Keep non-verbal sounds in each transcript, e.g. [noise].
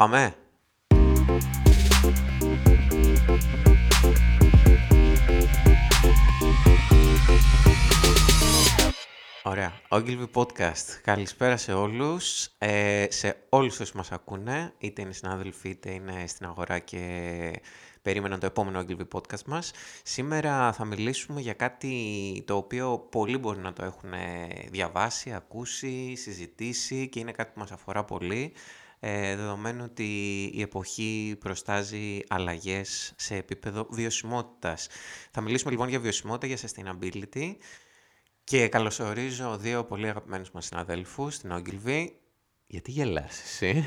Πάμε. Ωραία. Ogilvy Podcast. Καλησπέρα σε όλους. Ε, σε όλους όσους μας ακούνε, είτε είναι συνάδελφοι, είτε είναι στην αγορά και περίμεναν το επόμενο Ogilvy Podcast μας. Σήμερα θα μιλήσουμε για κάτι το οποίο πολλοί μπορεί να το έχουν διαβάσει, ακούσει, συζητήσει και είναι κάτι που μας αφορά πολύ ε, δεδομένου ότι η εποχή προστάζει αλλαγές σε επίπεδο βιωσιμότητας. Θα μιλήσουμε λοιπόν για βιωσιμότητα, για sustainability και καλωσορίζω δύο πολύ αγαπημένους μας συναδέλφους στην Ogilvy. Γιατί γελάς εσύ;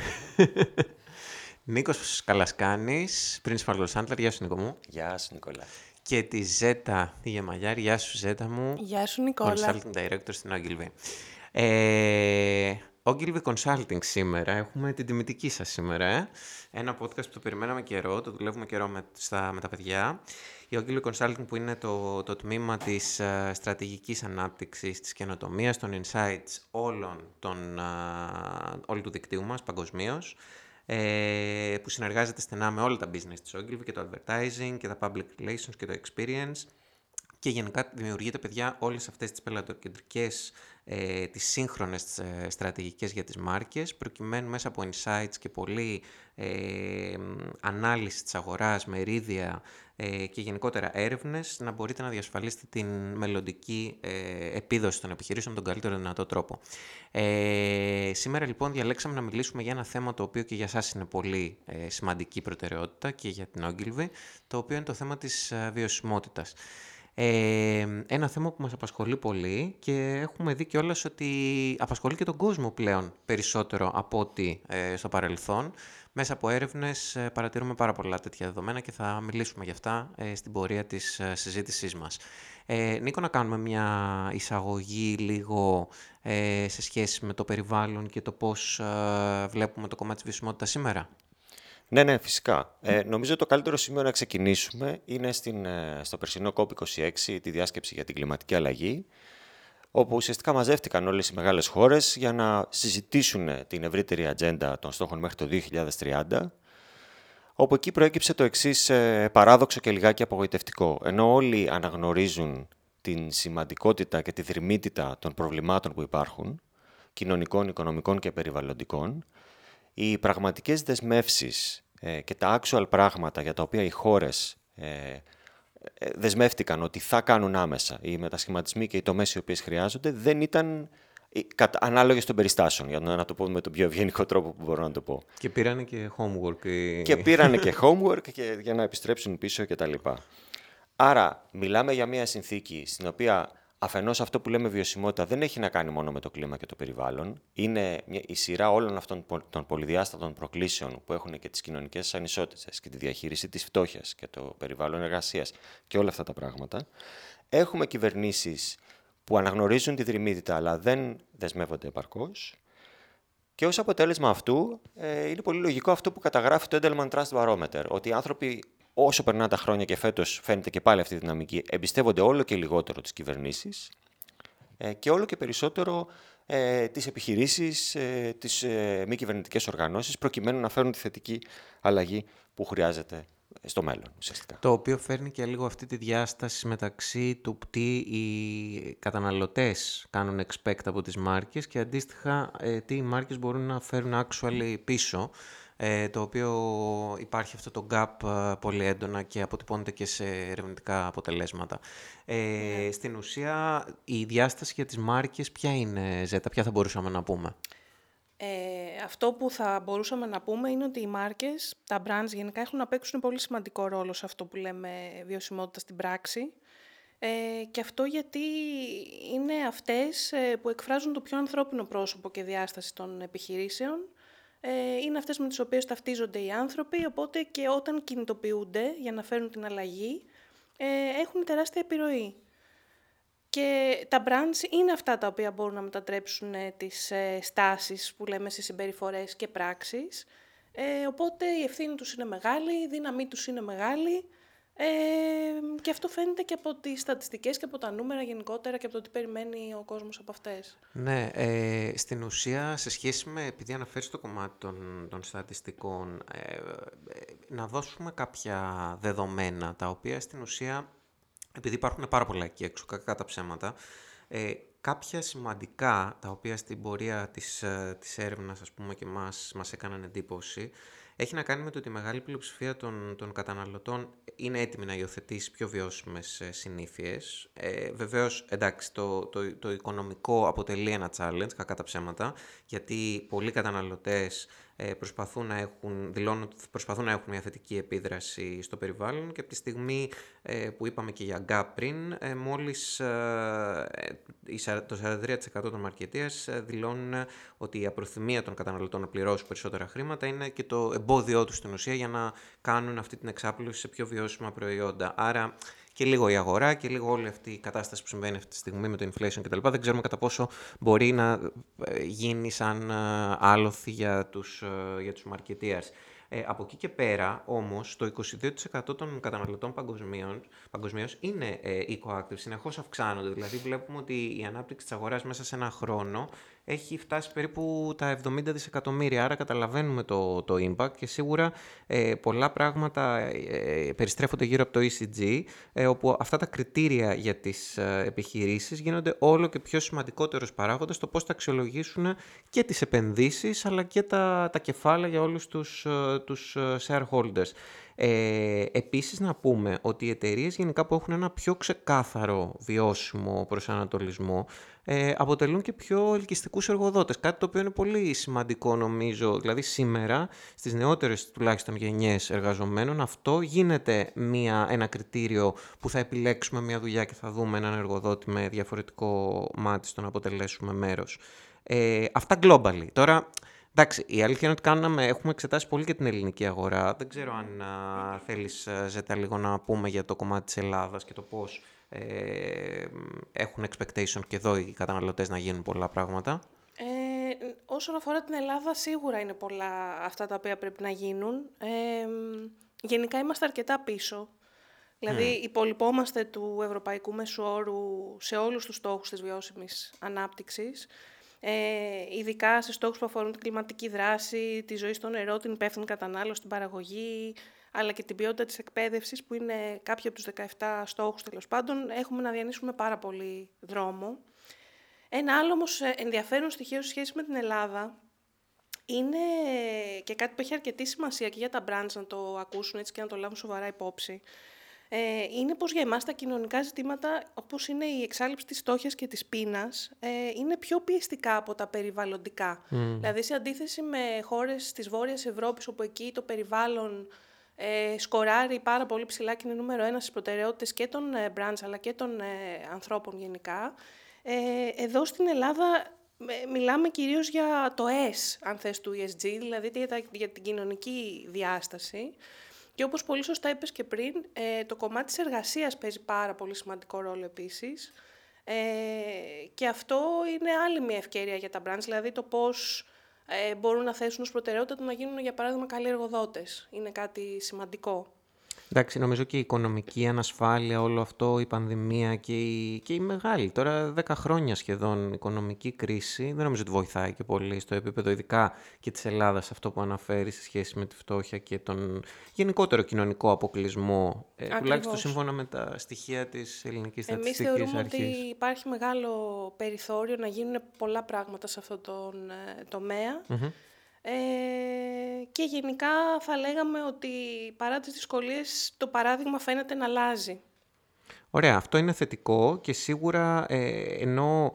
[laughs] Νίκος Καλασκάνης, Principal Los Antler. Γεια σου Νίκο μου. Γεια σου Νικόλα. Και τη Ζέτα τη Γεμαγιάρη. Γεια σου Ζέτα μου. Γεια σου Νικόλα. Consulting Director στην Ogilvy. Ε, Ogilvy Consulting σήμερα. Έχουμε την τιμητική σας σήμερα. Ε. Ένα podcast που το περιμέναμε καιρό, το δουλεύουμε καιρό με, στα, με τα παιδιά. Η Ogilvy Consulting που είναι το, το τμήμα της uh, στρατηγικής ανάπτυξης, της καινοτομίας, των insights όλων των, uh, όλου του δικτύου μας παγκοσμίως. Ε, που συνεργάζεται στενά με όλα τα business της Ogilvy και το advertising και τα public relations και το experience και γενικά δημιουργείται, παιδιά, όλες αυτές τις πελατοκεντρικές, ε, τις σύγχρονες ε, στρατηγικές για τις μάρκες, προκειμένου μέσα από insights και πολλή ε, ανάλυση της αγοράς, μερίδια ε, και γενικότερα έρευνες, να μπορείτε να διασφαλίσετε την μελλοντική ε, επίδοση των επιχειρήσεων με τον καλύτερο δυνατό τρόπο. Ε, σήμερα λοιπόν διαλέξαμε να μιλήσουμε για ένα θέμα το οποίο και για σας είναι πολύ ε, σημαντική προτεραιότητα και για την Ogilvy, το οποίο είναι το θέμα της ε, βιωσιμότητας. Ε, ένα θέμα που μας απασχολεί πολύ και έχουμε δει κιόλας ότι απασχολεί και τον κόσμο πλέον περισσότερο από ό,τι ε, στο παρελθόν. Μέσα από έρευνες ε, παρατηρούμε πάρα πολλά τέτοια δεδομένα και θα μιλήσουμε γι' αυτά ε, στην πορεία της ε, συζήτησής μας. Ε, Νίκο, να κάνουμε μια εισαγωγή λίγο σε σχέση με το περιβάλλον και το πώς βλέπουμε το κομμάτι της βιωσιμότητας σήμερα. Ναι, ναι, φυσικά. Ε, νομίζω το καλύτερο σημείο να ξεκινήσουμε είναι στην, ε, στο περσινό COP26, τη διάσκεψη για την κλιματική αλλαγή, όπου ουσιαστικά μαζεύτηκαν όλες οι μεγάλες χώρες για να συζητήσουν την ευρύτερη ατζέντα των στόχων μέχρι το 2030, όπου εκεί προέκυψε το εξής ε, παράδοξο και λιγάκι απογοητευτικό. Ενώ όλοι αναγνωρίζουν την σημαντικότητα και τη δρυμύτητα των προβλημάτων που υπάρχουν, κοινωνικών, οικονομικών και περιβαλλοντικών, οι πραγματικές δεσμεύσεις ε, και τα actual πράγματα για τα οποία οι χώρες ε, ε, δεσμεύτηκαν ότι θα κάνουν άμεσα οι μετασχηματισμοί και οι τομές οι οποίες χρειάζονται δεν ήταν ανάλογες των περιστάσεων, για να το πω με τον πιο ευγενικό τρόπο που μπορώ να το πω. Και πήρανε και homework. Και πήρανε και homework και για να επιστρέψουν πίσω κτλ. Άρα, μιλάμε για μια συνθήκη στην οποία Αφενός αυτό που λέμε βιωσιμότητα δεν έχει να κάνει μόνο με το κλίμα και το περιβάλλον. Είναι η σειρά όλων αυτών των πολυδιάστατων προκλήσεων που έχουν και τις κοινωνικές ανισότητες και τη διαχείριση της φτώχειας και το περιβάλλον εργασίας και όλα αυτά τα πράγματα. Έχουμε κυβερνήσεις που αναγνωρίζουν τη δρυμύτητα αλλά δεν δεσμεύονται επαρκώς. Και ως αποτέλεσμα αυτού ε, είναι πολύ λογικό αυτό που καταγράφει το Edelman Trust Barometer, ότι οι άνθρωποι όσο περνάνε τα χρόνια και φέτος φαίνεται και πάλι αυτή η δυναμική, εμπιστεύονται όλο και λιγότερο τις κυβερνήσεις ε, και όλο και περισσότερο ε, τις επιχειρήσεις, ε, τις ε, μη κυβερνητικές οργανώσεις, προκειμένου να φέρουν τη θετική αλλαγή που χρειάζεται στο μέλλον, ουσιαστικά. Το οποίο φέρνει και λίγο αυτή τη διάσταση μεταξύ του τι οι καταναλωτές κάνουν expect από τις μάρκες και αντίστοιχα ε, τι οι μάρκες μπορούν να φέρουν actually πίσω ε, το οποίο υπάρχει αυτό το gap ε, πολύ έντονα και αποτυπώνεται και σε ερευνητικά αποτελέσματα. Ε, ναι. Στην ουσία, η διάσταση για τις μάρκες ποια είναι, Ζέτα, ποια θα μπορούσαμε να πούμε; Ε, αυτό που θα μπορούσαμε να πούμε είναι ότι οι μάρκες, τα brands γενικά έχουν να παίξουν πολύ σημαντικό ρόλο σε αυτό που λέμε βιωσιμότητα στην πράξη. Ε, και αυτό γιατί είναι αυτές που εκφράζουν το πιο ανθρώπινο πρόσωπο και διάσταση των επιχειρήσεων ε, είναι αυτές με τις οποίες ταυτίζονται οι άνθρωποι, οπότε και όταν κινητοποιούνται για να φέρουν την αλλαγή, ε, έχουν τεράστια επιρροή. Και τα brands είναι αυτά τα οποία μπορούν να μετατρέψουν ε, τις ε, στάσεις που λέμε σε συμπεριφορές και πράξεις. Ε, οπότε η ευθύνη τους είναι μεγάλη, η δύναμή τους είναι μεγάλη Ε, και αυτό φαίνεται και από τις στατιστικές και από τα νούμερα γενικότερα και από το τι περιμένει ο κόσμος από αυτές. Ναι, ε, στην ουσία σε σχέση με, επειδή αναφέρεις το κομμάτι των, των στατιστικών, ε, ε, να δώσουμε κάποια δεδομένα τα οποία στην ουσία, επειδή υπάρχουν πάρα πολλά εκεί έξω, κακά τα ψέματα, ε, κάποια σημαντικά τα οποία στην πορεία της, ε, της έρευνας ας πούμε και μας, μας έκαναν εντύπωση έχει να κάνει με το ότι η μεγάλη πλειοψηφία των, των καταναλωτών είναι έτοιμη να υιοθετήσει πιο βιώσιμες ε, συνήθειες. Ε, βεβαίως, εντάξει, το, το, το οικονομικό αποτελεί ένα challenge, κακά τα ψέματα, γιατί πολλοί καταναλωτές ε, προσπαθούν να έχουν, δηλώνουν ότι προσπαθούν να έχουν μια θετική επίδραση στο περιβάλλον και από τη στιγμή ε, που είπαμε και για GAP πριν, ε, μόλις το 43% των μαρκετίας δηλώνουν ότι η απροθυμία των καταναλωτών να πληρώσουν περισσότερα χρήματα είναι και το εμπόδιό τους στην ουσία για να κάνουν αυτή την εξάπλωση σε πιο βιώσιμα προϊόντα. Άρα και λίγο η αγορά και λίγο όλη αυτή η κατάσταση που συμβαίνει αυτή τη στιγμή με το inflation κτλ. Δεν ξέρουμε κατά πόσο μπορεί να ε, γίνει σαν ε, άλοθη για τους, ε, για τους marketeers. Ε, από εκεί και πέρα, όμως, το 22% των καταναλωτών παγκοσμίως είναι ε, eco-active, συνεχώς αυξάνονται. Δηλαδή, βλέπουμε ότι η ανάπτυξη της αγοράς μέσα σε ένα χρόνο έχει φτάσει περίπου τα 70 δισεκατομμύρια, άρα καταλαβαίνουμε το, το impact και σίγουρα ε, πολλά πράγματα ε, περιστρέφονται γύρω από το ECG, ε, όπου αυτά τα κριτήρια για τις ε, επιχειρήσεις γίνονται όλο και πιο σημαντικότερος παράγοντας στο πώς θα αξιολογήσουν και τις επενδύσεις αλλά και τα, τα κεφάλαια για όλους τους, τους shareholders. Ε, επίσης να πούμε ότι οι εταιρείες γενικά που έχουν ένα πιο ξεκάθαρο βιώσιμο προσανατολισμό ε, αποτελούν και πιο ελκυστικούς εργοδότες. Κάτι το οποίο είναι πολύ σημαντικό νομίζω. Δηλαδή σήμερα στις νεότερες τουλάχιστον γενιές εργαζομένων αυτό γίνεται μια, ένα κριτήριο που θα επιλέξουμε μια δουλειά και θα δούμε έναν εργοδότη με διαφορετικό μάτι στο να αποτελέσουμε μέρος. Ε, αυτά globally. Τώρα Εντάξει, η αλήθεια είναι ότι κάναμε, έχουμε εξετάσει πολύ και την ελληνική αγορά. Δεν ξέρω αν α, θέλεις, Ζέτα, λίγο να πούμε για το κομμάτι της Ελλάδας και το πώς ε, έχουν expectation και εδώ οι καταναλωτές να γίνουν πολλά πράγματα. Ε, όσον αφορά την Ελλάδα, σίγουρα είναι πολλά αυτά τα οποία πρέπει να γίνουν. Ε, γενικά είμαστε αρκετά πίσω. Δηλαδή, mm. υπολοιπόμαστε του ευρωπαϊκού μεσουόρου σε όλους τους στόχους της βιώσιμης ανάπτυξης ε, ειδικά σε στόχους που αφορούν την κλιματική δράση, τη ζωή στο νερό, την υπεύθυνη κατανάλωση, την παραγωγή, αλλά και την ποιότητα της εκπαίδευσης, που είναι κάποιοι από τους 17 στόχους τέλος πάντων, έχουμε να διανύσουμε πάρα πολύ δρόμο. Ένα άλλο όμως ενδιαφέρον στοιχείο σε σχέση με την Ελλάδα είναι και κάτι που έχει αρκετή σημασία και για τα brands να το ακούσουν έτσι και να το λάβουν σοβαρά υπόψη ε, είναι πως για εμάς τα κοινωνικά ζητήματα, όπως είναι η εξάλληψη της στόχιας και της πείνας, ε, είναι πιο πιεστικά από τα περιβαλλοντικά. Δηλαδή, σε αντίθεση με χώρες της Βόρειας Ευρώπης, όπου εκεί το περιβάλλον ε, σκοράρει πάρα πολύ ψηλά και είναι νούμερο ένα στις προτεραιότητες και των ε, brands, αλλά και των ε, ανθρώπων γενικά, ε, εδώ στην Ελλάδα ε, μιλάμε κυρίως για το S, αν θες, του ESG, δηλαδή για, για την κοινωνική διάσταση. Και όπως πολύ σωστά είπες και πριν, ε, το κομμάτι της εργασίας παίζει πάρα πολύ σημαντικό ρόλο επίσης. Ε, και αυτό είναι άλλη μια ευκαιρία για τα brands, δηλαδή το πώς ε, μπορούν να θέσουν ως προτεραιότητα το να γίνουν, για παράδειγμα, καλοί εργοδότες. Είναι κάτι σημαντικό. Εντάξει, νομίζω και η οικονομική ανασφάλεια, όλο αυτό, η πανδημία και η, και η μεγάλη, τώρα δέκα χρόνια σχεδόν οικονομική κρίση, δεν νομίζω ότι βοηθάει και πολύ στο επίπεδο ειδικά και της Ελλάδας αυτό που αναφέρει σε σχέση με τη φτώχεια και τον γενικότερο κοινωνικό αποκλεισμό, ε, τουλάχιστον σύμφωνα με τα στοιχεία της ελληνικής Εμείς στατιστικής θεωρούμε αρχής. ότι υπάρχει μεγάλο περιθώριο να γίνουν πολλά πράγματα σε αυτό τον ε, τομέα. Ε, και γενικά θα λέγαμε ότι παρά τις δυσκολίες το παράδειγμα φαίνεται να αλλάζει. Ωραία, αυτό είναι θετικό και σίγουρα ε, ενώ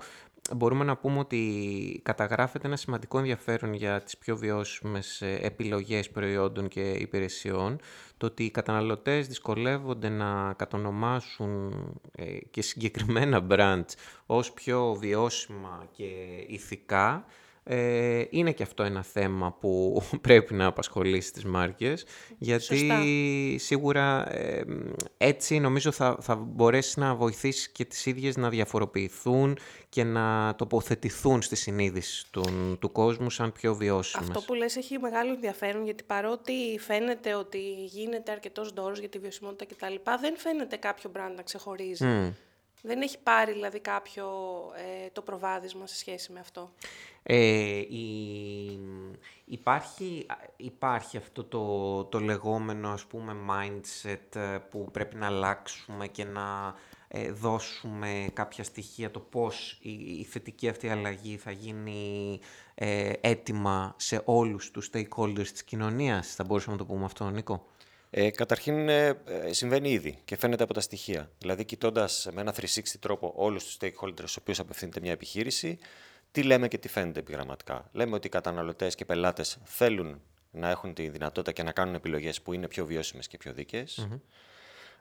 μπορούμε να πούμε ότι καταγράφεται ένα σημαντικό ενδιαφέρον για τις πιο βιώσιμες ε, επιλογές προϊόντων και υπηρεσιών, το ότι οι καταναλωτές δυσκολεύονται να κατονομάσουν ε, και συγκεκριμένα [laughs] brands ως πιο βιώσιμα και ηθικά, ε, είναι και αυτό ένα θέμα που [laughs] πρέπει να απασχολήσει τις μάρκες, γιατί σίγουρα ε, έτσι νομίζω θα, θα μπορέσεις να βοηθήσεις και τις ίδιες να διαφοροποιηθούν και να τοποθετηθούν στη συνείδηση του, του κόσμου σαν πιο βιώσιμες. Αυτό που λες έχει μεγάλο ενδιαφέρον, γιατί παρότι φαίνεται ότι γίνεται αρκετός δώρος για τη βιωσιμότητα κτλ, δεν φαίνεται κάποιο brand να ξεχωρίζει. Δεν έχει πάρει δηλαδή κάποιο ε, το προβάδισμα σε σχέση με αυτό; Ε, υπάρχει, υπάρχει αυτό το, το λεγόμενο ας πούμε mindset ε, που πρέπει να αλλάξουμε και να ε, δώσουμε κάποια στοιχεία το πώς η, η θετική αυτή αλλαγή θα γίνει ε, έτοιμα σε όλους τους stakeholders της κοινωνίας. Θα μπορούσαμε να το πούμε αυτό, Νίκο; Ε, καταρχήν ε, ε, συμβαίνει ήδη και φαίνεται από τα στοιχεία. Δηλαδή, κοιτώντας με ένα 360 τρόπο όλους τους stakeholders στους οποίους απευθύνεται μια επιχείρηση, τι λέμε και τι φαίνεται επιγραμματικά. Λέμε ότι οι καταναλωτές και πελάτες θέλουν να έχουν τη δυνατότητα και να κάνουν επιλογές που είναι πιο βιώσιμες και πιο δικαιε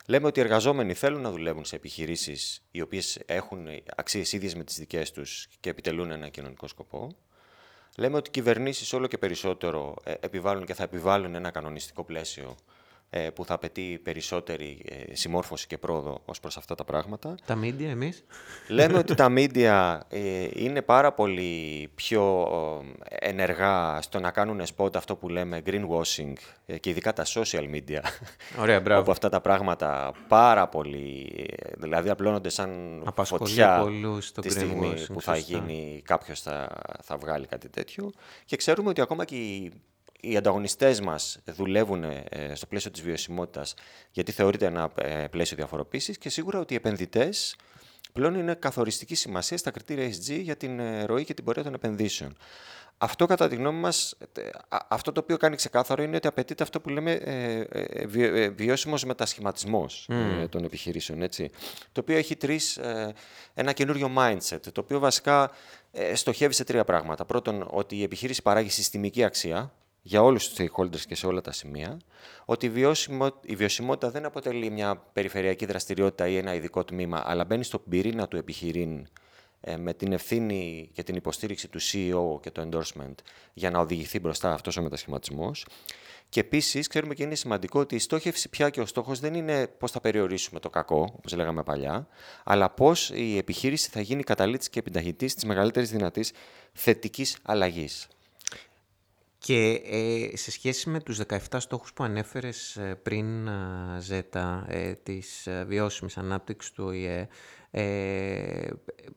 Λέμε ότι οι εργαζόμενοι θέλουν να δουλεύουν σε επιχειρήσεις οι οποίες έχουν αξίες ίδιες με τις δικές τους και επιτελούν ένα κοινωνικό σκοπό. Λέμε ότι οι κυβερνήσεις όλο και περισσότερο επιβάλλουν και θα επιβάλλουν ένα κανονιστικό πλαίσιο ε, που θα απαιτεί περισσότερη ε, συμμόρφωση και πρόοδο ως προς αυτά τα πράγματα. Τα μίντια εμείς; Λέμε ότι [laughs] τα μίντια ε, είναι πάρα πολύ πιο ενεργά στο να κάνουν spot αυτό που λέμε greenwashing και ειδικά τα social media. Ωραία, μπράβο. Όπου αυτά τα πράγματα πάρα πολύ, δηλαδή απλώνονται σαν φωτιά τη στιγμή που θα γίνει κάποιος θα, θα βγάλει κάτι τέτοιο. Και ξέρουμε ότι ακόμα και οι οι ανταγωνιστές μας δουλεύουν ε, στο πλαίσιο της βιωσιμότητας γιατί θεωρείται ένα ε, πλαίσιο διαφοροποίησης και σίγουρα ότι οι επενδυτές πλέον είναι καθοριστική σημασία στα κριτήρια ESG για την ε, ροή και την πορεία των επενδύσεων. Αυτό κατά τη γνώμη μας, αυτό το οποίο κάνει ξεκάθαρο είναι ότι απαιτείται αυτό που λέμε ε, βιώσιμος μετασχηματισμός των επιχειρήσεων. Έτσι. Το οποίο έχει τρεις, ένα καινούριο mindset, το οποίο βασικά στοχεύει σε τρία πράγματα. Πρώτον, ότι η επιχείρηση παράγει συστημική αξία, για όλους τους stakeholders και σε όλα τα σημεία, ότι η, βιώσιμο, η βιωσιμότητα δεν αποτελεί μια περιφερειακή δραστηριότητα ή ένα ειδικό τμήμα, αλλά μπαίνει στο πυρήνα του επιχειρήν ε, με την ευθύνη και την υποστήριξη του CEO και το endorsement για να οδηγηθεί μπροστά αυτός ο μετασχηματισμός. Και επίσης, ξέρουμε και είναι σημαντικό ότι η στόχευση πια και ο στόχος δεν είναι πώς θα περιορίσουμε το κακό, όπως λέγαμε παλιά, αλλά πώς η επιχείρηση θα γίνει καταλήτης και επιταχυτής της μεγαλύτερης δυνατής θετικής αλλαγής. Και ε, σε σχέση με τους 17 στόχους που ανέφερες ε, πριν, Ζέτα, ε, της ε, βιώσιμης ανάπτυξης του ΟΗΕ, ε,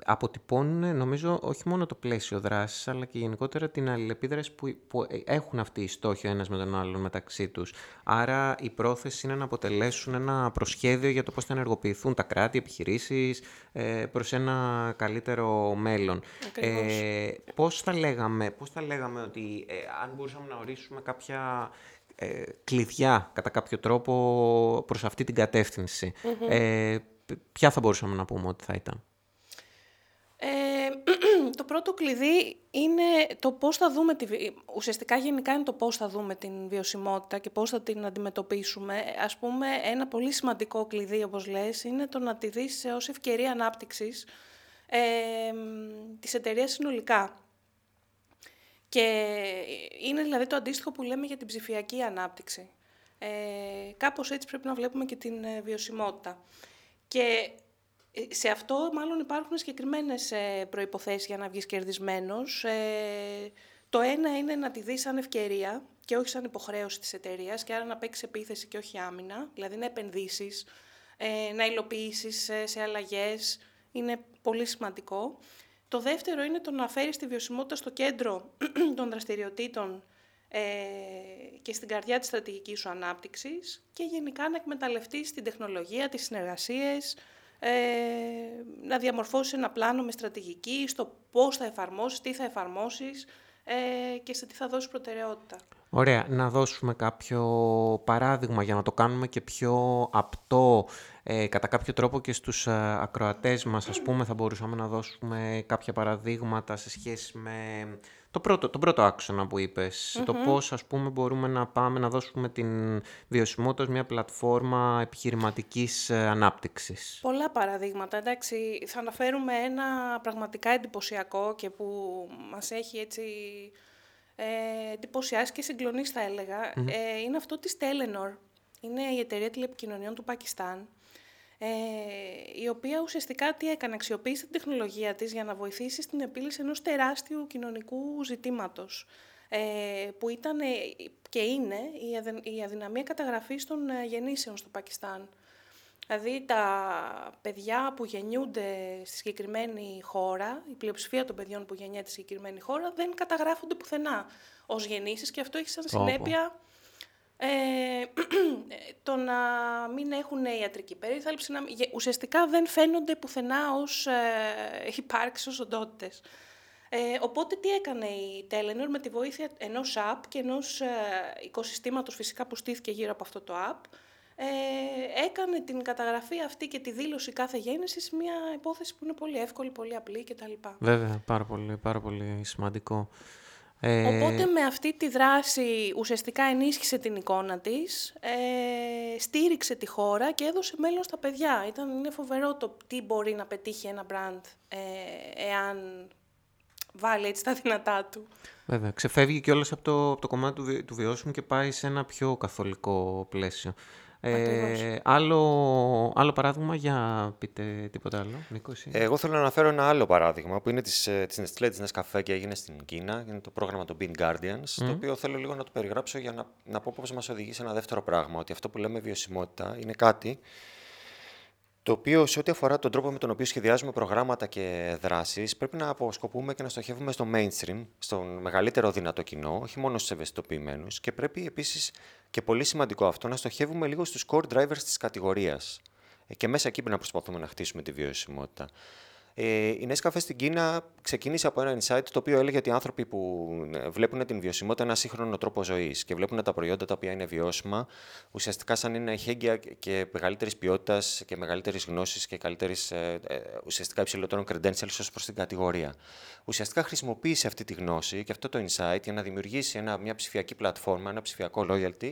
αποτυπώνουν νομίζω όχι μόνο το πλαίσιο δράσης αλλά και γενικότερα την αλληλεπίδραση που, που έχουν αυτοί οι στόχοι ο ένας με τον άλλον μεταξύ τους. Άρα η πρόθεση είναι να αποτελέσουν ένα προσχέδιο για το πώς θα ενεργοποιηθούν τα κράτη, οι επιχειρήσεις ε, προς ένα καλύτερο μέλλον. Ε, πώς, θα λέγαμε, πώς θα λέγαμε ότι ε, αν μπορούσαμε να ορίσουμε κάποια ε, κλειδιά κατά κάποιο τρόπο προς αυτή την κατεύθυνση. Ε, ποια θα μπορούσαμε να πούμε ότι θα ήταν; Ε, [clears throat] το πρώτο κλειδί είναι το πώς θα δούμε, τη, ουσιαστικά γενικά είναι το πώς θα δούμε την βιωσιμότητα και πώς θα την αντιμετωπίσουμε. Ας πούμε, ένα πολύ σημαντικό κλειδί, όπως λες, είναι το να τη δεις ως ευκαιρία ανάπτυξης ε, της εταιρείας συνολικά. Και είναι δηλαδή το αντίστοιχο που λέμε για την ψηφιακή ανάπτυξη. Ε, κάπως έτσι πρέπει να βλέπουμε και την ε, βιωσιμότητα. Και ε, σε αυτό μάλλον υπάρχουν συγκεκριμένες προϋποθέσεις για να βγεις κερδισμένος. Ε, το ένα είναι να τη δεις σαν ευκαιρία και όχι σαν υποχρέωση της εταιρείας και άρα να παίξεις επίθεση και όχι άμυνα, δηλαδή να επενδύσεις, ε, να υλοποιήσεις σε αλλαγές, είναι πολύ σημαντικό. Το δεύτερο είναι το να φέρεις τη βιωσιμότητα στο κέντρο [clears throat] των δραστηριοτήτων ε, και στην καρδιά της στρατηγικής σου ανάπτυξης και γενικά να εκμεταλλευτείς την τεχνολογία, τις συνεργασίες, ε, να διαμορφώσεις ένα πλάνο με στρατηγική στο πώς θα εφαρμόσεις, τι θα εφαρμόσεις ε, και σε τι θα δώσεις προτεραιότητα. Ωραία. Να δώσουμε κάποιο παράδειγμα για να το κάνουμε και πιο απτό ε, κατά κάποιο τρόπο και στους ε, ακροατές μας. Ας πούμε θα μπορούσαμε να δώσουμε κάποια παραδείγματα σε σχέση με το πρώτο, τον πρώτο άξονα που είπες, το πώς ας πούμε μπορούμε να πάμε να δώσουμε την βιωσιμότητα ως μια πλατφόρμα επιχειρηματικής ε, ανάπτυξης. Πολλά παραδείγματα, εντάξει. Θα αναφέρουμε ένα πραγματικά εντυπωσιακό και που μας έχει έτσι ε, εντυπωσιάσει και συγκλονίσει θα έλεγα. Ε, είναι αυτό της Telenor. Είναι η εταιρεία τηλεπικοινωνιών του Πακιστάν ε, η οποία ουσιαστικά τι έκανε, αξιοποίησε την τεχνολογία της για να βοηθήσει στην επίλυση ενός τεράστιου κοινωνικού ζητήματος, ε, που ήταν και είναι η αδυναμία καταγραφής των ε, γεννήσεων στο Πακιστάν. Δηλαδή τα παιδιά που γεννιούνται στη συγκεκριμένη χώρα, η πλειοψηφία των παιδιών που γεννιέται στη συγκεκριμένη χώρα δεν καταγράφονται πουθενά ως γεννήσεις και αυτό έχει σαν συνέπεια ε, [clears throat] το να μην έχουν ιατρική περίθαλψη, να, ουσιαστικά δεν φαίνονται πουθενά ως ε, [laughs] υπάρξεις, ως οντότητες. Ε, οπότε τι έκανε η Telenor με τη βοήθεια ενός app και ενός ε, οικοσυστήματος φυσικά που στήθηκε γύρω από αυτό το app, ε, έκανε την καταγραφή αυτή και τη δήλωση κάθε γέννησης μια υπόθεση που είναι πολύ εύκολη, πολύ απλή κτλ. Βέβαια, πάρα πολύ, πάρα πολύ σημαντικό. Οπότε με αυτή τη δράση ουσιαστικά ενίσχυσε την εικόνα της, ε, στήριξε τη χώρα και έδωσε μέλλον στα παιδιά. Ήταν, είναι φοβερό το τι μπορεί να πετύχει ένα μπραντ ε, εάν βάλει έτσι τα δυνατά του. Βέβαια, ξεφεύγει και όλος από το, από το κομμάτι του, του βιώσιμου και πάει σε ένα πιο καθολικό πλαίσιο. Ε, άλλο, άλλο παράδειγμα για πείτε τίποτα άλλο, Νίκος, Εγώ θέλω να αναφέρω ένα άλλο παράδειγμα που είναι της, ε, της Nestlé, της Nescafé και έγινε στην Κίνα. Είναι το πρόγραμμα των Bean Guardians, το οποίο θέλω λίγο να το περιγράψω για να, να πω πώς μας οδηγεί σε ένα δεύτερο πράγμα, ότι αυτό που λέμε βιωσιμότητα είναι κάτι το οποίο σε ό,τι αφορά τον τρόπο με τον οποίο σχεδιάζουμε προγράμματα και δράσεις, πρέπει να αποσκοπούμε και να στοχεύουμε στο mainstream, στον μεγαλύτερο δυνατό κοινό, όχι μόνο στους ευαισθητοποιημένους. Και πρέπει επίσης, και πολύ σημαντικό αυτό, να στοχεύουμε λίγο στους core drivers της κατηγορίας. Ε, και μέσα εκεί πρέπει να προσπαθούμε να χτίσουμε τη βιωσιμότητα. Ε, η Nescafe στην Κίνα ξεκίνησε από ένα insight το οποίο έλεγε ότι οι άνθρωποι που ε, βλέπουν την βιωσιμότητα ένα σύγχρονο τρόπο ζωής και βλέπουν τα προϊόντα τα οποία είναι βιώσιμα, ουσιαστικά σαν είναι εχέγγυα και μεγαλύτερης ποιότητας και μεγαλύτερης γνώσης και καλύτερης ε, ουσιαστικά υψηλότερων credentials ως προς την κατηγορία. Ουσιαστικά χρησιμοποίησε αυτή τη γνώση και αυτό το insight για να δημιουργήσει ένα, μια ψηφιακή πλατφόρμα, ένα ψηφιακό loyalty,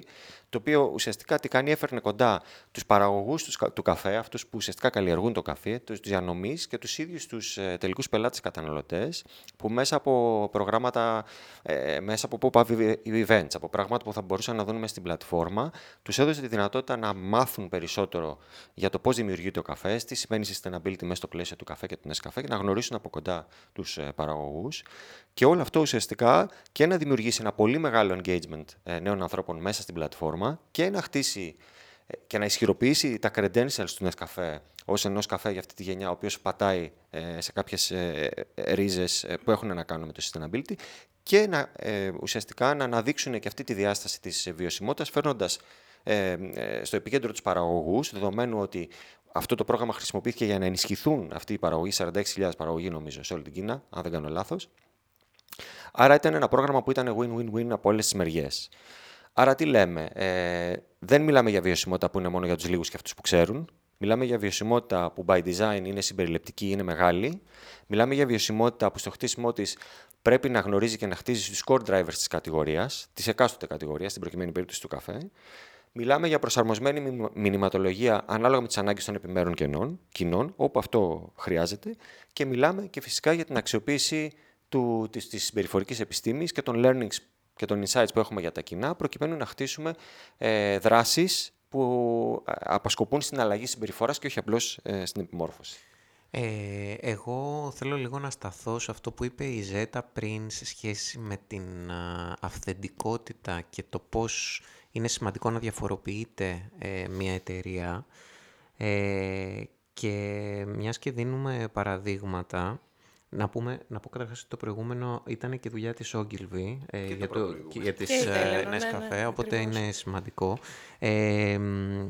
το οποίο ουσιαστικά τι κάνει, έφερνε κοντά τους παραγωγούς του καφέ, αυτούς που ουσιαστικά καλλιεργούν το καφέ, τους διανομής και τους ίδιους στους ε, τελικούς πελάτες καταναλωτές που μέσα από προγράμματα, ε, μέσα από pop-up events, από πράγματα που θα μπορούσαν να δουν μέσα στην πλατφόρμα, τους έδωσε τη δυνατότητα να μάθουν περισσότερο για το πώς δημιουργείται ο καφές, τι σημαίνει sustainability μέσα στο πλαίσιο του καφέ και του Nescafé και να γνωρίσουν από κοντά τους ε, παραγωγούς. Και όλο αυτό ουσιαστικά και να δημιουργήσει ένα πολύ μεγάλο engagement ε, νέων ανθρώπων μέσα στην πλατφόρμα και να χτίσει ε, και να ισχυροποιήσει τα credentials του Nescafé ως ενός καφέ για αυτή τη γενιά, ο οποίος πατάει ε, σε κάποιες ε, ρίζες που έχουν να κάνουν με το sustainability και να, ουσιαστικά να αναδείξουν και αυτή τη διάσταση της βιωσιμότητας, φέρνοντας στο επίκεντρο τους παραγωγούς, δεδομένου ότι αυτό το πρόγραμμα χρησιμοποιήθηκε για να ενισχυθούν αυτοί οι παραγωγοί, 46.000 παραγωγοί νομίζω σε όλη την Κίνα, αν δεν κάνω λάθος. Άρα ήταν ένα πρόγραμμα που ήταν win-win-win από όλες τις μεριές. Άρα τι λέμε, ε, δεν μιλάμε για βιωσιμότητα που είναι μόνο για τους λίγους και αυτούς που ξέρουν. Μιλάμε για βιωσιμότητα που by design είναι συμπεριληπτική, είναι μεγάλη. Μιλάμε για βιωσιμότητα που στο χτίσιμό της πρέπει να γνωρίζει και να χτίζει τους core drivers της κατηγορίας, της εκάστοτε κατηγορίας, στην προκειμένη περίπτωση του καφέ. Μιλάμε για προσαρμοσμένη μηνυματολογία ανάλογα με τις ανάγκες των επιμέρων κενών, κοινών, όπου αυτό χρειάζεται. Και μιλάμε και φυσικά για την αξιοποίηση του, της, της συμπεριφορικής επιστήμης και των learnings και των insights που έχουμε για τα κοινά, προκειμένου να χτίσουμε ε, δράσεις που ε, απασκοπούν στην αλλαγή συμπεριφοράς και όχι απλώς ε, στην επιμόρφωση. Ε, εγώ θέλω λίγο να σταθώ σε αυτό που είπε η Ζέτα πριν σε σχέση με την αυθεντικότητα και το πώς είναι σημαντικό να διαφοροποιείται ε, μια εταιρεία ε, και μιας και δίνουμε παραδείγματα να, πούμε, να πω καταρχάς ότι το προηγούμενο ήταν και δουλειά της Ogilvy ε, για, το, για τις ε, Nescafe, ναι, ναι, οπότε είναι σημαντικό. Ε,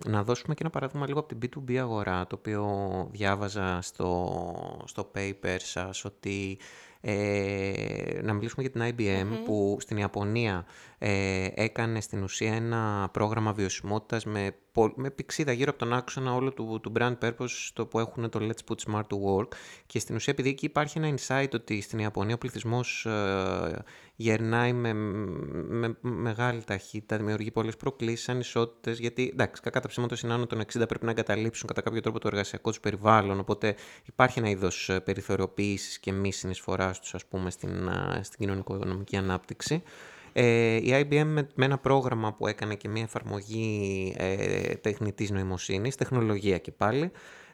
να δώσουμε και ένα παράδειγμα λίγο από την B2B αγορά, το οποίο διάβαζα στο, στο paper σας, ότι ε, να μιλήσουμε για την IBM, που στην Ιαπωνία ε, έκανε στην ουσία ένα πρόγραμμα βιωσιμότητας με, με πηξίδα γύρω από τον άξονα όλο του, του brand purpose το που έχουν το Let's Put Smart to Work και στην ουσία επειδή εκεί υπάρχει ένα insight ότι στην Ιαπωνία ο πληθυσμός ε, γερνάει με, με, μεγάλη ταχύτητα, δημιουργεί πολλές προκλήσεις, ανισότητες, γιατί εντάξει, κακά τα ψήματα των των 60 πρέπει να εγκαταλείψουν κατά κάποιο τρόπο το εργασιακό τους περιβάλλον, οπότε υπάρχει ένα είδος ε, περιθωριοποίησης και μη συνεισφοράς τους, ας πούμε, στην, ε, στην κοινωνικο-οικονομική ανάπτυξη. Ε, η IBM με, ένα πρόγραμμα που έκανε και μια εφαρμογή ε, τεχνητής νοημοσύνης, τεχνολογία και πάλι,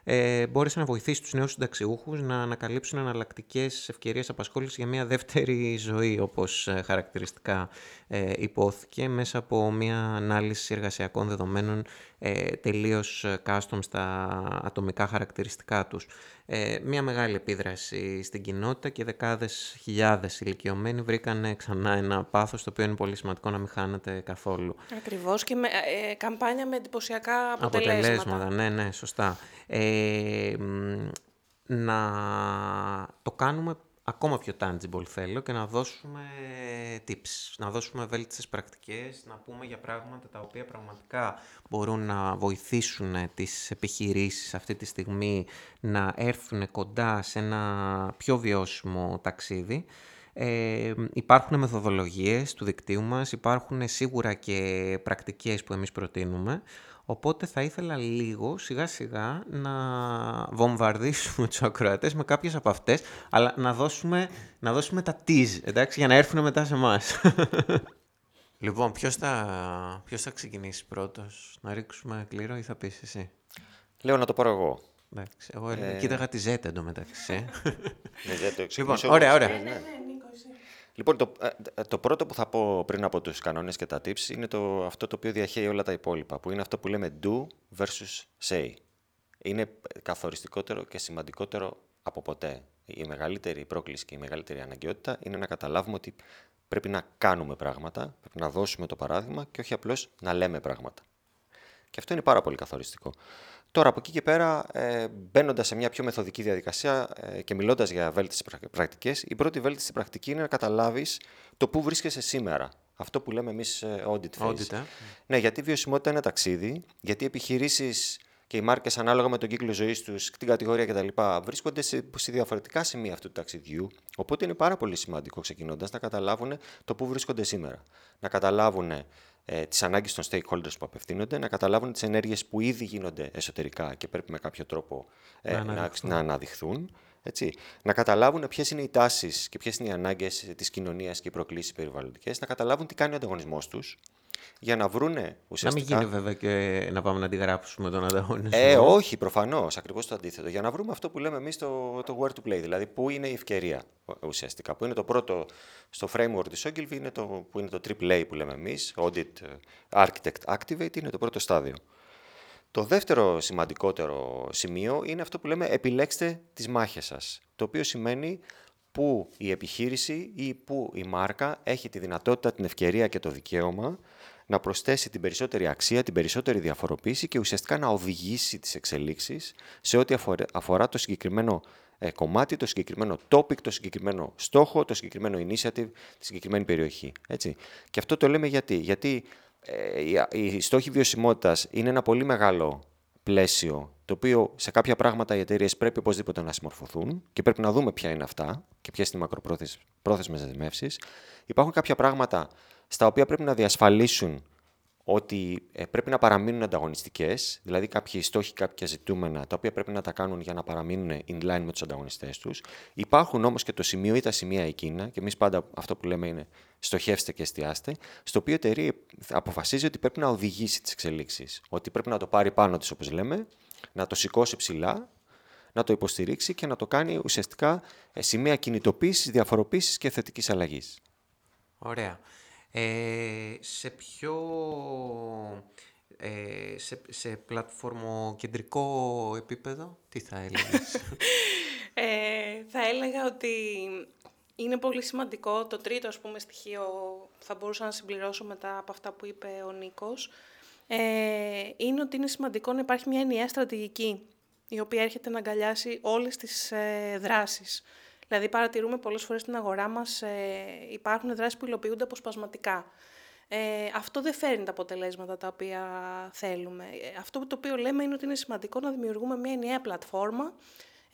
ε, μπόρεσε να βοηθήσει τους νέους συνταξιούχους να ανακαλύψουν εναλλακτικές ευκαιρίες απασχόλησης για μια δεύτερη ζωή, όπως ε, χαρακτηριστικά ε, υπόθηκε, μέσα από μια ανάλυση εργασιακών δεδομένων ε, τελείως custom στα ατομικά χαρακτηριστικά τους. Ε, μια μεγάλη επίδραση στην κοινότητα και δεκάδες χιλιάδες ηλικιωμένοι βρήκαν ξανά ένα πάθος το οποίο είναι πολύ σημαντικό να μην χάνεται καθόλου. Ακριβώς και με, ε, καμπάνια με εντυπωσιακά αποτελέσματα. Αποτελέσματα, ναι, ναι, σωστά. Ε, να το κάνουμε ακόμα πιο tangible θέλω και να δώσουμε tips, να δώσουμε βέλτιστες πρακτικές, να πούμε για πράγματα τα οποία πραγματικά μπορούν να βοηθήσουν τις επιχειρήσεις αυτή τη στιγμή να έρθουν κοντά σε ένα πιο βιώσιμο ταξίδι. Ε, υπάρχουν μεθοδολογίες του δικτύου μας, υπάρχουν σίγουρα και πρακτικές που εμείς προτείνουμε, Οπότε θα ήθελα λίγο σιγά σιγά να βομβαρδίσουμε τους ακροατές με κάποιες από αυτές, αλλά να δώσουμε, να δώσουμε τα tease, εντάξει, για να έρθουν μετά σε εμάς. [laughs] λοιπόν, ποιος θα, ποιος θα ξεκινήσει πρώτος, να ρίξουμε κλήρο ή θα πεις εσύ; Λέω να το πάρω εγώ. Εντάξει, εγώ ε... κοίταγα τη Z εντωμεταξύ. [laughs] Ναι, λοιπόν, ωραία, ωραία. Ναι, ναι, ναι. Λοιπόν, το, ε, ε, το πρώτο που θα πω πριν από τους κανόνες και τα tips είναι το, αυτό το οποίο διαχέει όλα τα υπόλοιπα, που είναι αυτό που λέμε do versus say. Είναι καθοριστικότερο και σημαντικότερο από ποτέ. Η μεγαλύτερη πρόκληση και η μεγαλύτερη αναγκαιότητα είναι να καταλάβουμε ότι πρέπει να κάνουμε πράγματα, πρέπει να δώσουμε το παράδειγμα και όχι απλώς να λέμε πράγματα. Και αυτό είναι πάρα πολύ καθοριστικό. Τώρα, από εκεί και πέρα, ε, μπαίνοντας σε μια πιο μεθοδική διαδικασία ε, και μιλώντας για βέλτιστες πρακτικές, η πρώτη βέλτιστη πρακτική είναι να καταλάβεις το πού βρίσκεσαι σήμερα. Αυτό που λέμε εμείς ε, audit phase. Ε. Ναι, γιατί η βιωσιμότητα είναι ταξίδι, γιατί οι επιχειρήσεις και οι μάρκες ανάλογα με τον κύκλο ζωής τους, την κατηγορία κτλ. βρίσκονται σε, σε διαφορετικά σημεία αυτού του ταξιδιού. Οπότε είναι πάρα πολύ σημαντικό ξεκινώντας να καταλάβουν το πού βρίσκονται σήμερα. Να καταλάβουν ε, τις ανάγκες των stakeholders που απευθύνονται, να καταλάβουν τις ενέργειες που ήδη γίνονται εσωτερικά και πρέπει με κάποιο τρόπο ε, να, αναδειχθούν. να, αναδειχθούν. Έτσι. Να καταλάβουν ποιες είναι οι τάσεις και ποιες είναι οι ανάγκες της κοινωνίας και οι προκλήσεις περιβαλλοντικές, να καταλάβουν τι κάνει ο ανταγωνισμός τους, για να βρούνε ουσιαστικά. Να μην γίνει βέβαια και να πάμε να αντιγράψουμε τον ανταγωνισμό. Ε, όχι, προφανώς. Ακριβώς το αντίθετο. Για να βρούμε αυτό που λέμε εμείς το, το where to play. Δηλαδή, πού είναι η ευκαιρία ουσιαστικά. Που είναι το πρώτο στο framework της Ogilvy, είναι το, που είναι το AAA που λέμε εμείς. Audit Architect Activate είναι το πρώτο στάδιο. Το δεύτερο σημαντικότερο σημείο είναι αυτό που λέμε επιλέξτε τις μάχες σας. Το οποίο σημαίνει που η επιχείρηση ή που η μάρκα έχει τη δυνατότητα, την ευκαιρία και το δικαίωμα να προσθέσει την περισσότερη αξία, την περισσότερη διαφοροποίηση και ουσιαστικά να οδηγήσει τις εξελίξεις σε ό,τι αφορά το συγκεκριμένο ε, κομμάτι, το συγκεκριμένο topic, το συγκεκριμένο στόχο, το συγκεκριμένο initiative, τη συγκεκριμένη περιοχή. Έτσι. Και αυτό το λέμε γιατί. Γιατί ε, οι στόχοι βιωσιμότητας είναι ένα πολύ μεγάλο πλαίσιο το οποίο σε κάποια πράγματα οι εταιρείες πρέπει οπωσδήποτε να συμμορφωθούν και πρέπει να δούμε ποια είναι αυτά και ποιες είναι οι μακροπρόθεσμε δεσμεύσεις. Υπάρχουν κάποια πράγματα στα οποία πρέπει να διασφαλίσουν ότι ε, πρέπει να παραμείνουν ανταγωνιστικές, δηλαδή κάποιοι στόχοι, κάποια ζητούμενα, τα οποία πρέπει να τα κάνουν για να παραμείνουν in line με τους ανταγωνιστές τους. Υπάρχουν όμως και το σημείο ή τα σημεία εκείνα, και εμείς πάντα αυτό που λέμε είναι στοχεύστε και εστιάστε, στο οποίο η εταιρεία αποφασίζει ότι πρέπει να οδηγήσει τις εξελίξεις. Ότι πρέπει να το πάρει πάνω της, όπως λέμε, να το σηκώσει ψηλά, να το υποστηρίξει και να το κάνει ουσιαστικά ε, σημεία κινητοποίησης, διαφοροποίησης και θετικής αλλαγής. Ωραία. Ε, σε ποιο... Ε, σε, σε κεντρικό επίπεδο, τι θα έλεγες; [laughs] ε, θα έλεγα ότι είναι πολύ σημαντικό, το τρίτο ας πούμε στοιχείο θα μπορούσα να συμπληρώσω μετά από αυτά που είπε ο Νίκος, ε, είναι ότι είναι σημαντικό να υπάρχει μια ενιαία στρατηγική η οποία έρχεται να αγκαλιάσει όλες τις ε, δράσεις. Δηλαδή παρατηρούμε πολλές φορές στην αγορά μας ε, υπάρχουν δράσεις που υλοποιούνται αποσπασματικά. ε, αυτό δεν φέρνει τα αποτελέσματα τα οποία θέλουμε. Ε, αυτό το οποίο λέμε είναι ότι είναι σημαντικό να δημιουργούμε μια ενιαία πλατφόρμα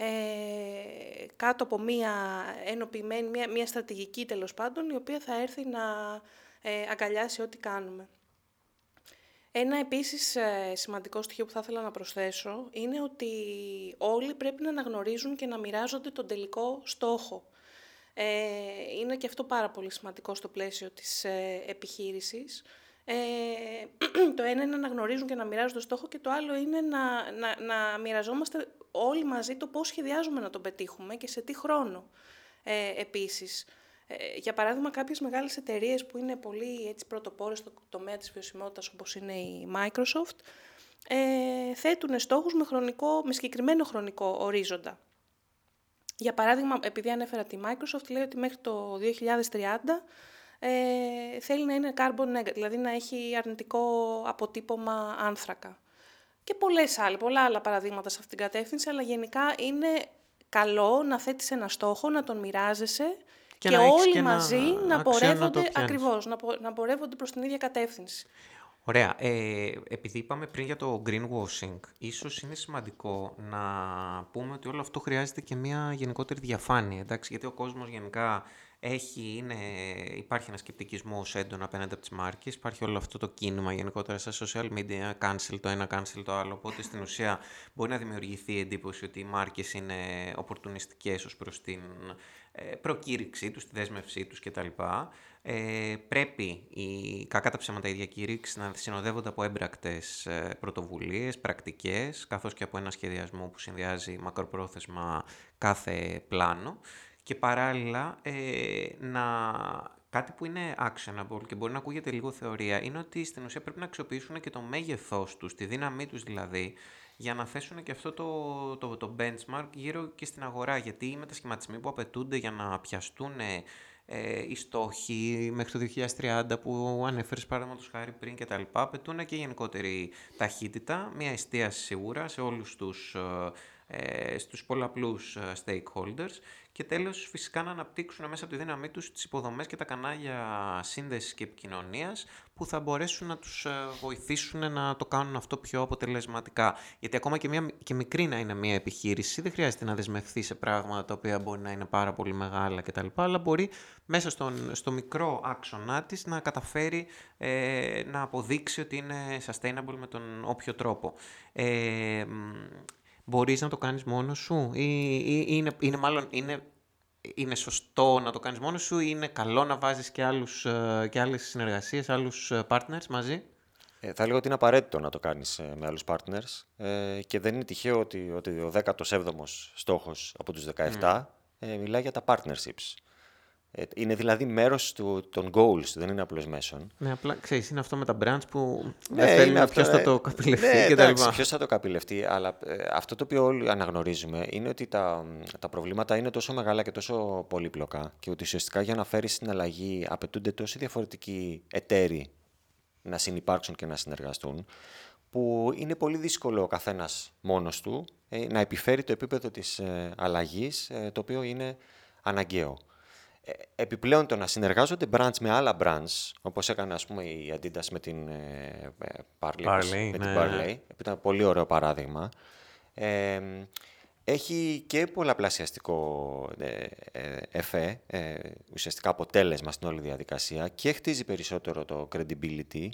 ε, κάτω από μια ενοποιημένη, μια, μια στρατηγική τέλος πάντων, η οποία θα έρθει να ε, αγκαλιάσει ό,τι κάνουμε. Ένα επίσης ε, σημαντικό στοιχείο που θα ήθελα να προσθέσω είναι ότι όλοι πρέπει να αναγνωρίζουν και να μοιράζονται τον τελικό στόχο. Ε, είναι και αυτό πάρα πολύ σημαντικό στο πλαίσιο της ε, επιχείρησης. Ε, [clears throat] το ένα είναι να αναγνωρίζουν και να μοιράζουν το στόχο και το άλλο είναι να, να, να μοιραζόμαστε όλοι μαζί το πώς σχεδιάζουμε να τον πετύχουμε και σε τι χρόνο ε, επίσης. Ε, για παράδειγμα, κάποιες μεγάλες εταιρείες που είναι πολύ έτσι, πρωτοπόρες στο τομέα της βιωσιμότητας, όπως είναι η Microsoft, ε, θέτουν στόχους με, χρονικό, με συγκεκριμένο χρονικό ορίζοντα. Για παράδειγμα, επειδή ανέφερα τη Microsoft, λέει ότι μέχρι το 2030 ε, θέλει να είναι carbon negative, δηλαδή να έχει αρνητικό αποτύπωμα άνθρακα. Και πολλές άλλες, πολλά άλλα παραδείγματα σε αυτήν την κατεύθυνση, αλλά γενικά είναι καλό να θέτεις ένα στόχο, να τον μοιράζεσαι και, και όλοι μαζί να πορεύονται, να ακριβώς, να, να πορεύονται προς την ίδια κατεύθυνση. Ωραία. Ε, επειδή είπαμε πριν για το greenwashing, ίσως είναι σημαντικό να πούμε ότι όλο αυτό χρειάζεται και μια γενικότερη διαφάνεια, εντάξει, γιατί ο κόσμος γενικά έχει, είναι, υπάρχει ένα σκεπτικισμός έντονο απέναντι από τις μάρκες. Υπάρχει όλο αυτό το κίνημα γενικότερα στα social media, cancel το ένα, cancel το άλλο. Οπότε στην ουσία μπορεί να δημιουργηθεί η εντύπωση ότι οι μάρκες είναι οπορτουνιστικές ως προς την ε, προκήρυξή τους, τη δέσμευσή τους κτλ. Ε, πρέπει η κακά τα ψέματα η διακήρυξη να συνοδεύονται από έμπρακτες πρωτοβουλίες, πρακτικές, καθώς και από ένα σχεδιασμό που συνδυάζει μακροπρόθεσμα κάθε πλάνο και παράλληλα ε, να... κάτι που είναι actionable και μπορεί να ακούγεται λίγο θεωρία είναι ότι στην ουσία πρέπει να αξιοποιήσουν και το μέγεθός τους, τη δύναμή τους δηλαδή, για να θέσουν και αυτό το, το, το benchmark γύρω και στην αγορά. Γιατί οι μετασχηματισμοί που απαιτούνται για να πιαστούν ε, οι στόχοι μέχρι το 2030 που ανέφερες παραδείγματος χάρη πριν και τα λοιπά, απαιτούν και γενικότερη ταχύτητα, μια εστίαση σίγουρα σε όλους τους ε, στους πολλαπλούς ε, stakeholders και τέλος φυσικά να αναπτύξουν μέσα από τη δύναμή τους τις υποδομές και τα κανάλια σύνδεσης και επικοινωνίας που θα μπορέσουν να τους ε, βοηθήσουν να το κάνουν αυτό πιο αποτελεσματικά. Γιατί ακόμα και, μια, και μικρή να είναι μια επιχείρηση δεν χρειάζεται να δεσμευθεί σε πράγματα τα οποία μπορεί να είναι πάρα πολύ μεγάλα κτλ. Αλλά μπορεί μέσα στον, στο μικρό άξονά της να καταφέρει ε, να αποδείξει ότι είναι sustainable με τον όποιο τρόπο. Ε, μπορείς να το κάνεις μόνος σου ή, ή, είναι, είναι μάλλον είναι, είναι σωστό να το κάνεις μόνος σου ή είναι καλό να βάζεις και, άλλους, ε, και άλλες συνεργασίες, άλλους ε, partners μαζί; Ε, θα λέγω ότι είναι απαραίτητο να το κάνεις ε, με άλλους partners ε, και δεν είναι τυχαίο ότι, ότι ο 17ος στόχος από τους 17 mm. ε, μιλάει για τα partnerships. Ε, είναι δηλαδή μέρος των goals, δεν είναι απλώς μέσον. Ναι, απλά ξέρεις, είναι αυτό με τα brands που ναι, δεν θέλει ποιος θα το καπηλευτεί ναι, κτλ. Ποιος θα το καπηλευτεί, αλλά ε, αυτό το οποίο όλοι αναγνωρίζουμε είναι ότι τα, τα προβλήματα είναι τόσο μεγάλα και τόσο πολύπλοκα και ότι ουσιαστικά για να φέρεις αλλαγή απαιτούνται τόσοι διαφορετικοί εταίροι να συνεπάρξουν και να συνεργαστούν, που είναι πολύ δύσκολο ο καθένας μόνος του ε, να επιφέρει το επίπεδο της ε, αλλαγής, το οποίο είναι αναγκαίο. Ε, επιπλέον το να συνεργάζονται brands με άλλα brands, όπως έκανε ας πούμε η Adidas με την ε, ε Parley, Parley, με την ναι. Parley, ήταν πολύ ωραίο παράδειγμα, ε, έχει και πολλαπλασιαστικό ε, εφέ, ε, ουσιαστικά αποτέλεσμα στην όλη διαδικασία και χτίζει περισσότερο το credibility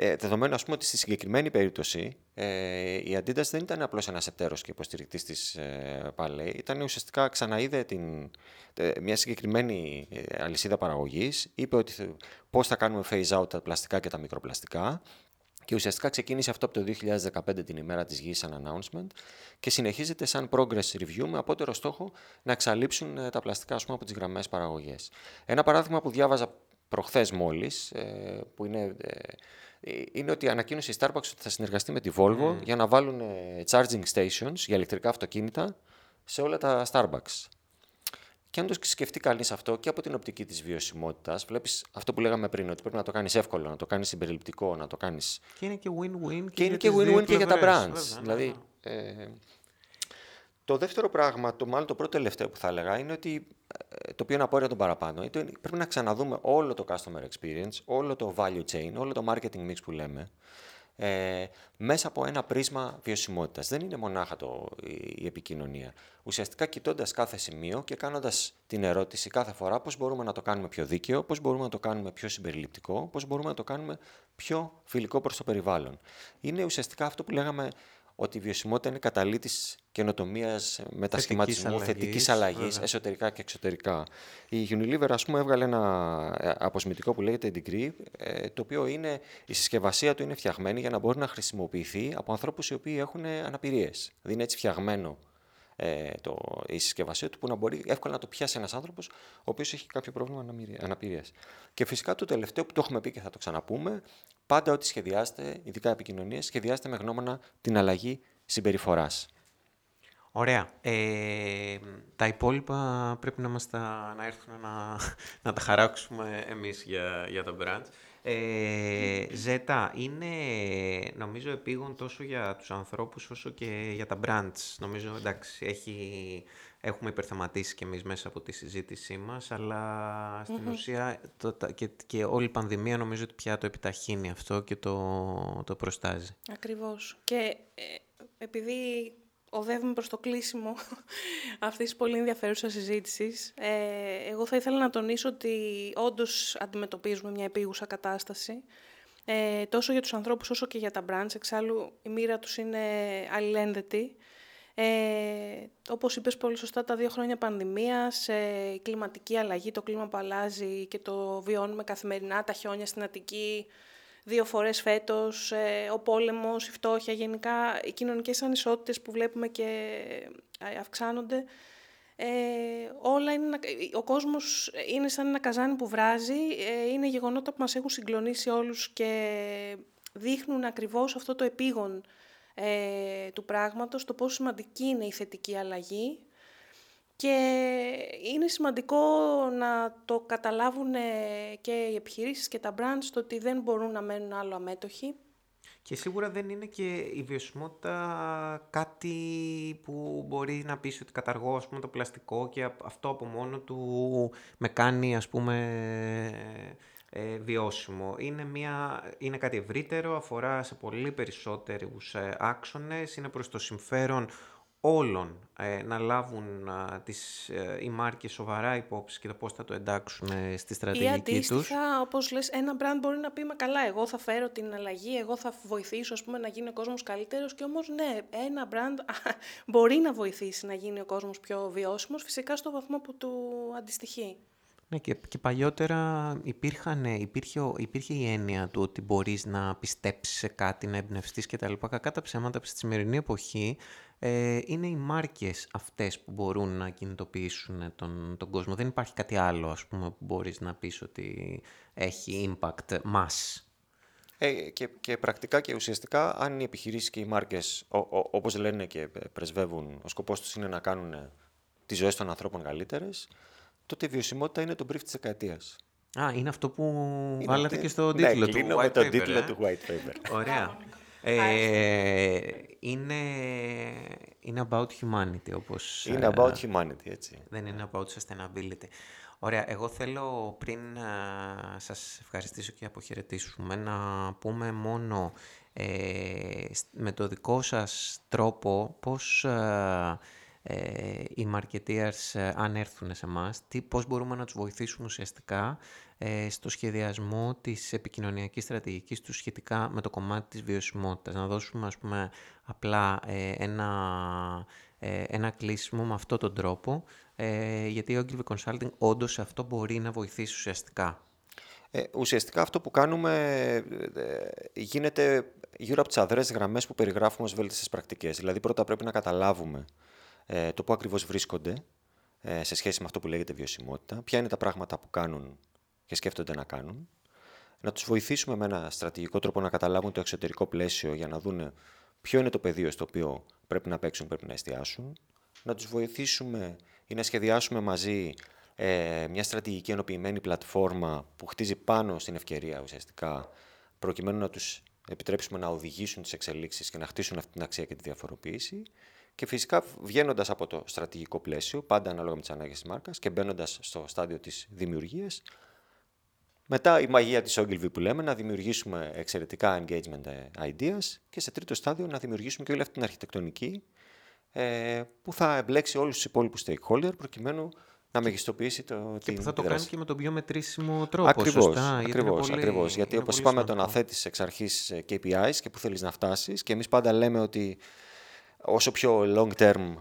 ε, δεδομένου, ας πούμε, ότι στη συγκεκριμένη περίπτωση ε, η Adidas δεν ήταν απλώς ένας εταίρος και υποστηρικτής της ε, Palais, ήταν ουσιαστικά ξαναείδε την, ε, μια συγκεκριμένη ε, αλυσίδα παραγωγής, είπε ότι πώς θα κάνουμε phase out τα πλαστικά και τα μικροπλαστικά. Και ουσιαστικά ξεκίνησε αυτό από το 2015 την ημέρα της γης σαν announcement. Και συνεχίζεται σαν progress review με απότερο στόχο να εξαλείψουν τα πλαστικά ας πούμε, από τις γραμμές παραγωγές. Ένα παράδειγμα που διάβαζα προχθές μόλις, που είναι ε, είναι ότι ανακοίνωσε η Starbucks ότι θα συνεργαστεί με τη Volvo για να βάλουν ε, charging stations για ηλεκτρικά αυτοκίνητα σε όλα τα Starbucks. Και αν το σκεφτεί κανείς αυτό και από την οπτική της βιωσιμότητας, βλέπεις αυτό που λέγαμε πριν, ότι πρέπει να το κάνεις εύκολο, να το κάνεις συμπεριληπτικό, να το κάνεις. Και είναι και win-win. Και, και είναι και win-win και για τα brands. Βέβαια, δηλαδή, ναι. ε, το δεύτερο πράγμα, το μάλλον το πρώτο τελευταίο που θα έλεγα, είναι ότι ε, το οποίο είναι απόρρια των παραπάνω. Πρέπει να ξαναδούμε όλο το customer experience, όλο το value chain, όλο το marketing mix που λέμε, ε, μέσα από ένα πρίσμα βιωσιμότητας. Δεν είναι μονάχα το, η, επικοινωνία. Ουσιαστικά κοιτώντας κάθε σημείο και κάνοντας την ερώτηση κάθε φορά πώς μπορούμε να το κάνουμε πιο δίκαιο, πώς μπορούμε να το κάνουμε πιο συμπεριληπτικό, πώς μπορούμε να το κάνουμε πιο φιλικό προς το περιβάλλον. Είναι ουσιαστικά αυτό που λέγαμε ότι η βιωσιμότητα είναι καταλήτη καινοτομίας, μετασχηματισμού, θετικής αλλαγής, εσωτερικά και εξωτερικά. Η Unilever, ας πούμε, έβγαλε ένα ε, αποσμητικό που λέγεται Degree, ε, το οποίο είναι, η συσκευασία του είναι φτιαγμένη για να μπορεί να χρησιμοποιηθεί από ανθρώπους οι οποίοι έχουν αναπηρίες. Δηλαδή είναι έτσι φτιαγμένο ε, το, η συσκευασία του που να μπορεί εύκολα να το πιάσει ένας άνθρωπος ο οποίος έχει κάποιο πρόβλημα αναπηρίας. Και φυσικά το τελευταίο που το έχουμε πει και θα το ξαναπούμε, πάντα ό,τι σχεδιάζεται, ειδικά επικοινωνία, σχεδιάζεται με γνώμονα την αλλαγή συμπεριφοράς. Ωραία. Ε, τα υπόλοιπα πρέπει να, μας τα, να έρθουν να, να τα χαράξουμε εμείς για, για το brand. Ε, Ζέτα, είναι νομίζω επίγον τόσο για τους ανθρώπους όσο και για τα brands. Νομίζω, εντάξει, έχει, έχουμε υπερθεματίσει κι εμείς μέσα από τη συζήτησή μας, αλλά στην ουσία το, και, και όλη η πανδημία νομίζω ότι πια το επιταχύνει αυτό και το, το προστάζει. Ακριβώς. Και ε, επειδή οδεύουμε προς το κλείσιμο [laughs] αυτής της πολύ ενδιαφέρουσας συζήτησης. Ε, εγώ θα ήθελα να τονίσω ότι όντως αντιμετωπίζουμε μια επίγουσα κατάσταση, ε, τόσο για τους ανθρώπους όσο και για τα brands. Εξάλλου η μοίρα τους είναι αλληλένδετη. Ε, όπως είπες πολύ σωστά, τα δύο χρόνια πανδημίας, ε, η κλιματική αλλαγή, το κλίμα που αλλάζει και το βιώνουμε καθημερινά, τα χιόνια στην Αττική, δύο φορές φέτος, ε, ο πόλεμος, η φτώχεια, γενικά οι κοινωνικές ανισότητες που βλέπουμε και ε, αυξάνονται. Ε, όλα είναι, ο κόσμος είναι σαν ένα καζάνι που βράζει, ε, είναι γεγονότα που μας έχουν συγκλονίσει όλους και δείχνουν ακριβώς αυτό το επίγον ε, του πράγματος, το πόσο σημαντική είναι η θετική αλλαγή και είναι σημαντικό να το καταλάβουν και οι επιχειρήσεις και τα brands το ότι δεν μπορούν να μένουν άλλο αμέτωχοι. Και σίγουρα δεν είναι και η βιωσιμότητα κάτι που μπορεί να πεις ότι καταργώ ας πούμε, το πλαστικό και αυτό από μόνο του με κάνει ας πούμε ε, βιώσιμο. Είναι, μια, είναι κάτι ευρύτερο, αφορά σε πολύ περισσότερους ε, άξονες, είναι προς το συμφέρον όλων ε, να λάβουν α, τις, ε, οι μάρκες σοβαρά υπόψη και το πώς θα το εντάξουν ε, στη στρατηγική τους. Ή αντίστοιχα, όπως λες, ένα brand μπορεί να πει «Μα καλά, εγώ θα φέρω την αλλαγή, εγώ θα βοηθήσω ας πούμε, να γίνει ο κόσμος καλύτερος» και όμως ναι, ένα brand μπορεί να βοηθήσει να γίνει ο κόσμος πιο βιώσιμος, φυσικά στο βαθμό που του αντιστοιχεί. Ναι, και, και παλιότερα υπήρχαν, υπήρχε, υπήρχε η έννοια του ότι μπορείς να πιστέψεις σε κάτι, να εμπνευστείς και τα λοιπά. Κακά τα ψέματα στη σημερινή εποχή ε, είναι οι μάρκες αυτές που μπορούν να κινητοποιήσουν τον, τον κόσμο. Δεν υπάρχει κάτι άλλο, ας πούμε, που μπορείς να πεις ότι έχει impact mass. Ε, και, και πρακτικά και ουσιαστικά, αν οι επιχειρήσεις και οι μάρκες, ο, ο, όπως λένε και πρεσβεύουν, ο σκοπός τους είναι να κάνουν τις ζωές των ανθρώπων καλύτερες, τότε η βιωσιμότητα είναι το brief της δεκαετίας. Α, είναι αυτό που είναι βάλατε και στο ναι, τίτλο του white paper. τίτλο ε; του white paper. Ωραία. Ε, είναι, είναι about humanity, όπως... Είναι ε, about humanity, έτσι. Δεν είναι about sustainability. Ωραία, εγώ θέλω πριν uh, σας ευχαριστήσω και αποχαιρετήσουμε να πούμε μόνο ε, με το δικό σας τρόπο πώς ε, οι marketeers ε, αν έρθουν σε εμάς, πώς μπορούμε να τους βοηθήσουμε ουσιαστικά ε, στο σχεδιασμό της επικοινωνιακής στρατηγικής τους σχετικά με το κομμάτι της βιωσιμότητας. Να δώσουμε ας πούμε απλά ένα, ένα κλείσιμο με αυτόν τον τρόπο, γιατί ο Ogilvy Consulting όντως σε αυτό μπορεί να βοηθήσει ουσιαστικά. Ε, ουσιαστικά αυτό που κάνουμε γίνεται γύρω από τις αδρές γραμμές που περιγράφουμε ως βέλτιστες πρακτικές. Δηλαδή πρώτα πρέπει να καταλάβουμε ε, το πού ακριβώς βρίσκονται ε, σε σχέση με αυτό που λέγεται βιωσιμότητα, ποια είναι τα πράγματα που κάνουν και σκέφτονται να κάνουν, να τους βοηθήσουμε με ένα στρατηγικό τρόπο να καταλάβουν το εξωτερικό πλαίσιο για να δούνε ποιο είναι το πεδίο στο οποίο πρέπει να παίξουν, πρέπει να εστιάσουν, να τους βοηθήσουμε ή να σχεδιάσουμε μαζί ε, μια στρατηγική ενοποιημένη πλατφόρμα που χτίζει πάνω στην ευκαιρία ουσιαστικά, προκειμένου να τους επιτρέψουμε να οδηγήσουν τις εξελίξεις και να χτίσουν αυτή την αξία και τη διαφοροποίηση Και φυσικά βγαίνοντας από το στρατηγικό πλαίσιο, πάντα ανάλογα με τις ανάγκες της μάρκας και μπαίνοντας στο στάδιο της δημιουργίας, μετά η μαγεία της Ogilvy που λέμε, να δημιουργήσουμε εξαιρετικά engagement ε, ideas και σε τρίτο στάδιο να δημιουργήσουμε και όλη αυτή την αρχιτεκτονική ε, που θα εμπλέξει όλους τους υπόλοιπους stakeholder προκειμένου να μεγιστοποιήσει το, και την που θα το δράση. κάνει και με τον πιο μετρήσιμο τρόπο, Ακριβώς, σωστά. γιατί είναι ακριβώς, πολύ- ακριβώς. Γιατί είναι όπως πολύ είπαμε το να σημαντικό. θέτεις εξ αρχής ε, KPIs και που θέλεις να φτάσεις και εμείς πάντα λέμε ότι όσο πιο long term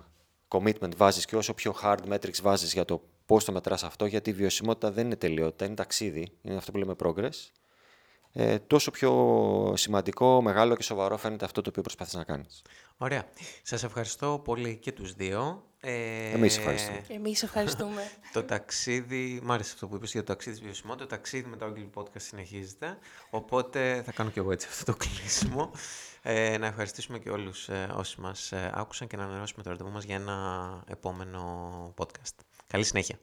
commitment βάζεις και όσο πιο hard metrics βάζεις για το πώς το μετράς αυτό, γιατί η βιωσιμότητα δεν είναι τελειότητα, είναι ταξίδι, είναι αυτό που λέμε progress, ε, τόσο πιο σημαντικό, μεγάλο και σοβαρό φαίνεται αυτό το οποίο προσπαθείς να κάνεις. Ωραία. Σας ευχαριστώ πολύ και τους δύο. Ε, Εμείς ευχαριστούμε. Εμείς ευχαριστούμε. [laughs] Το ταξίδι, μ' άρεσε αυτό που είπες για το ταξίδι της βιωσιμότητας. Το ταξίδι με το Ogilvy Podcast συνεχίζεται. Οπότε θα κάνω και εγώ έτσι αυτό το κλείσιμο. Ε, να ευχαριστήσουμε και όλους ε, όσοι μας ε, άκουσαν και να ανανεώσουμε το ραντεβού μας για ένα επόμενο podcast. Καλή συνέχεια.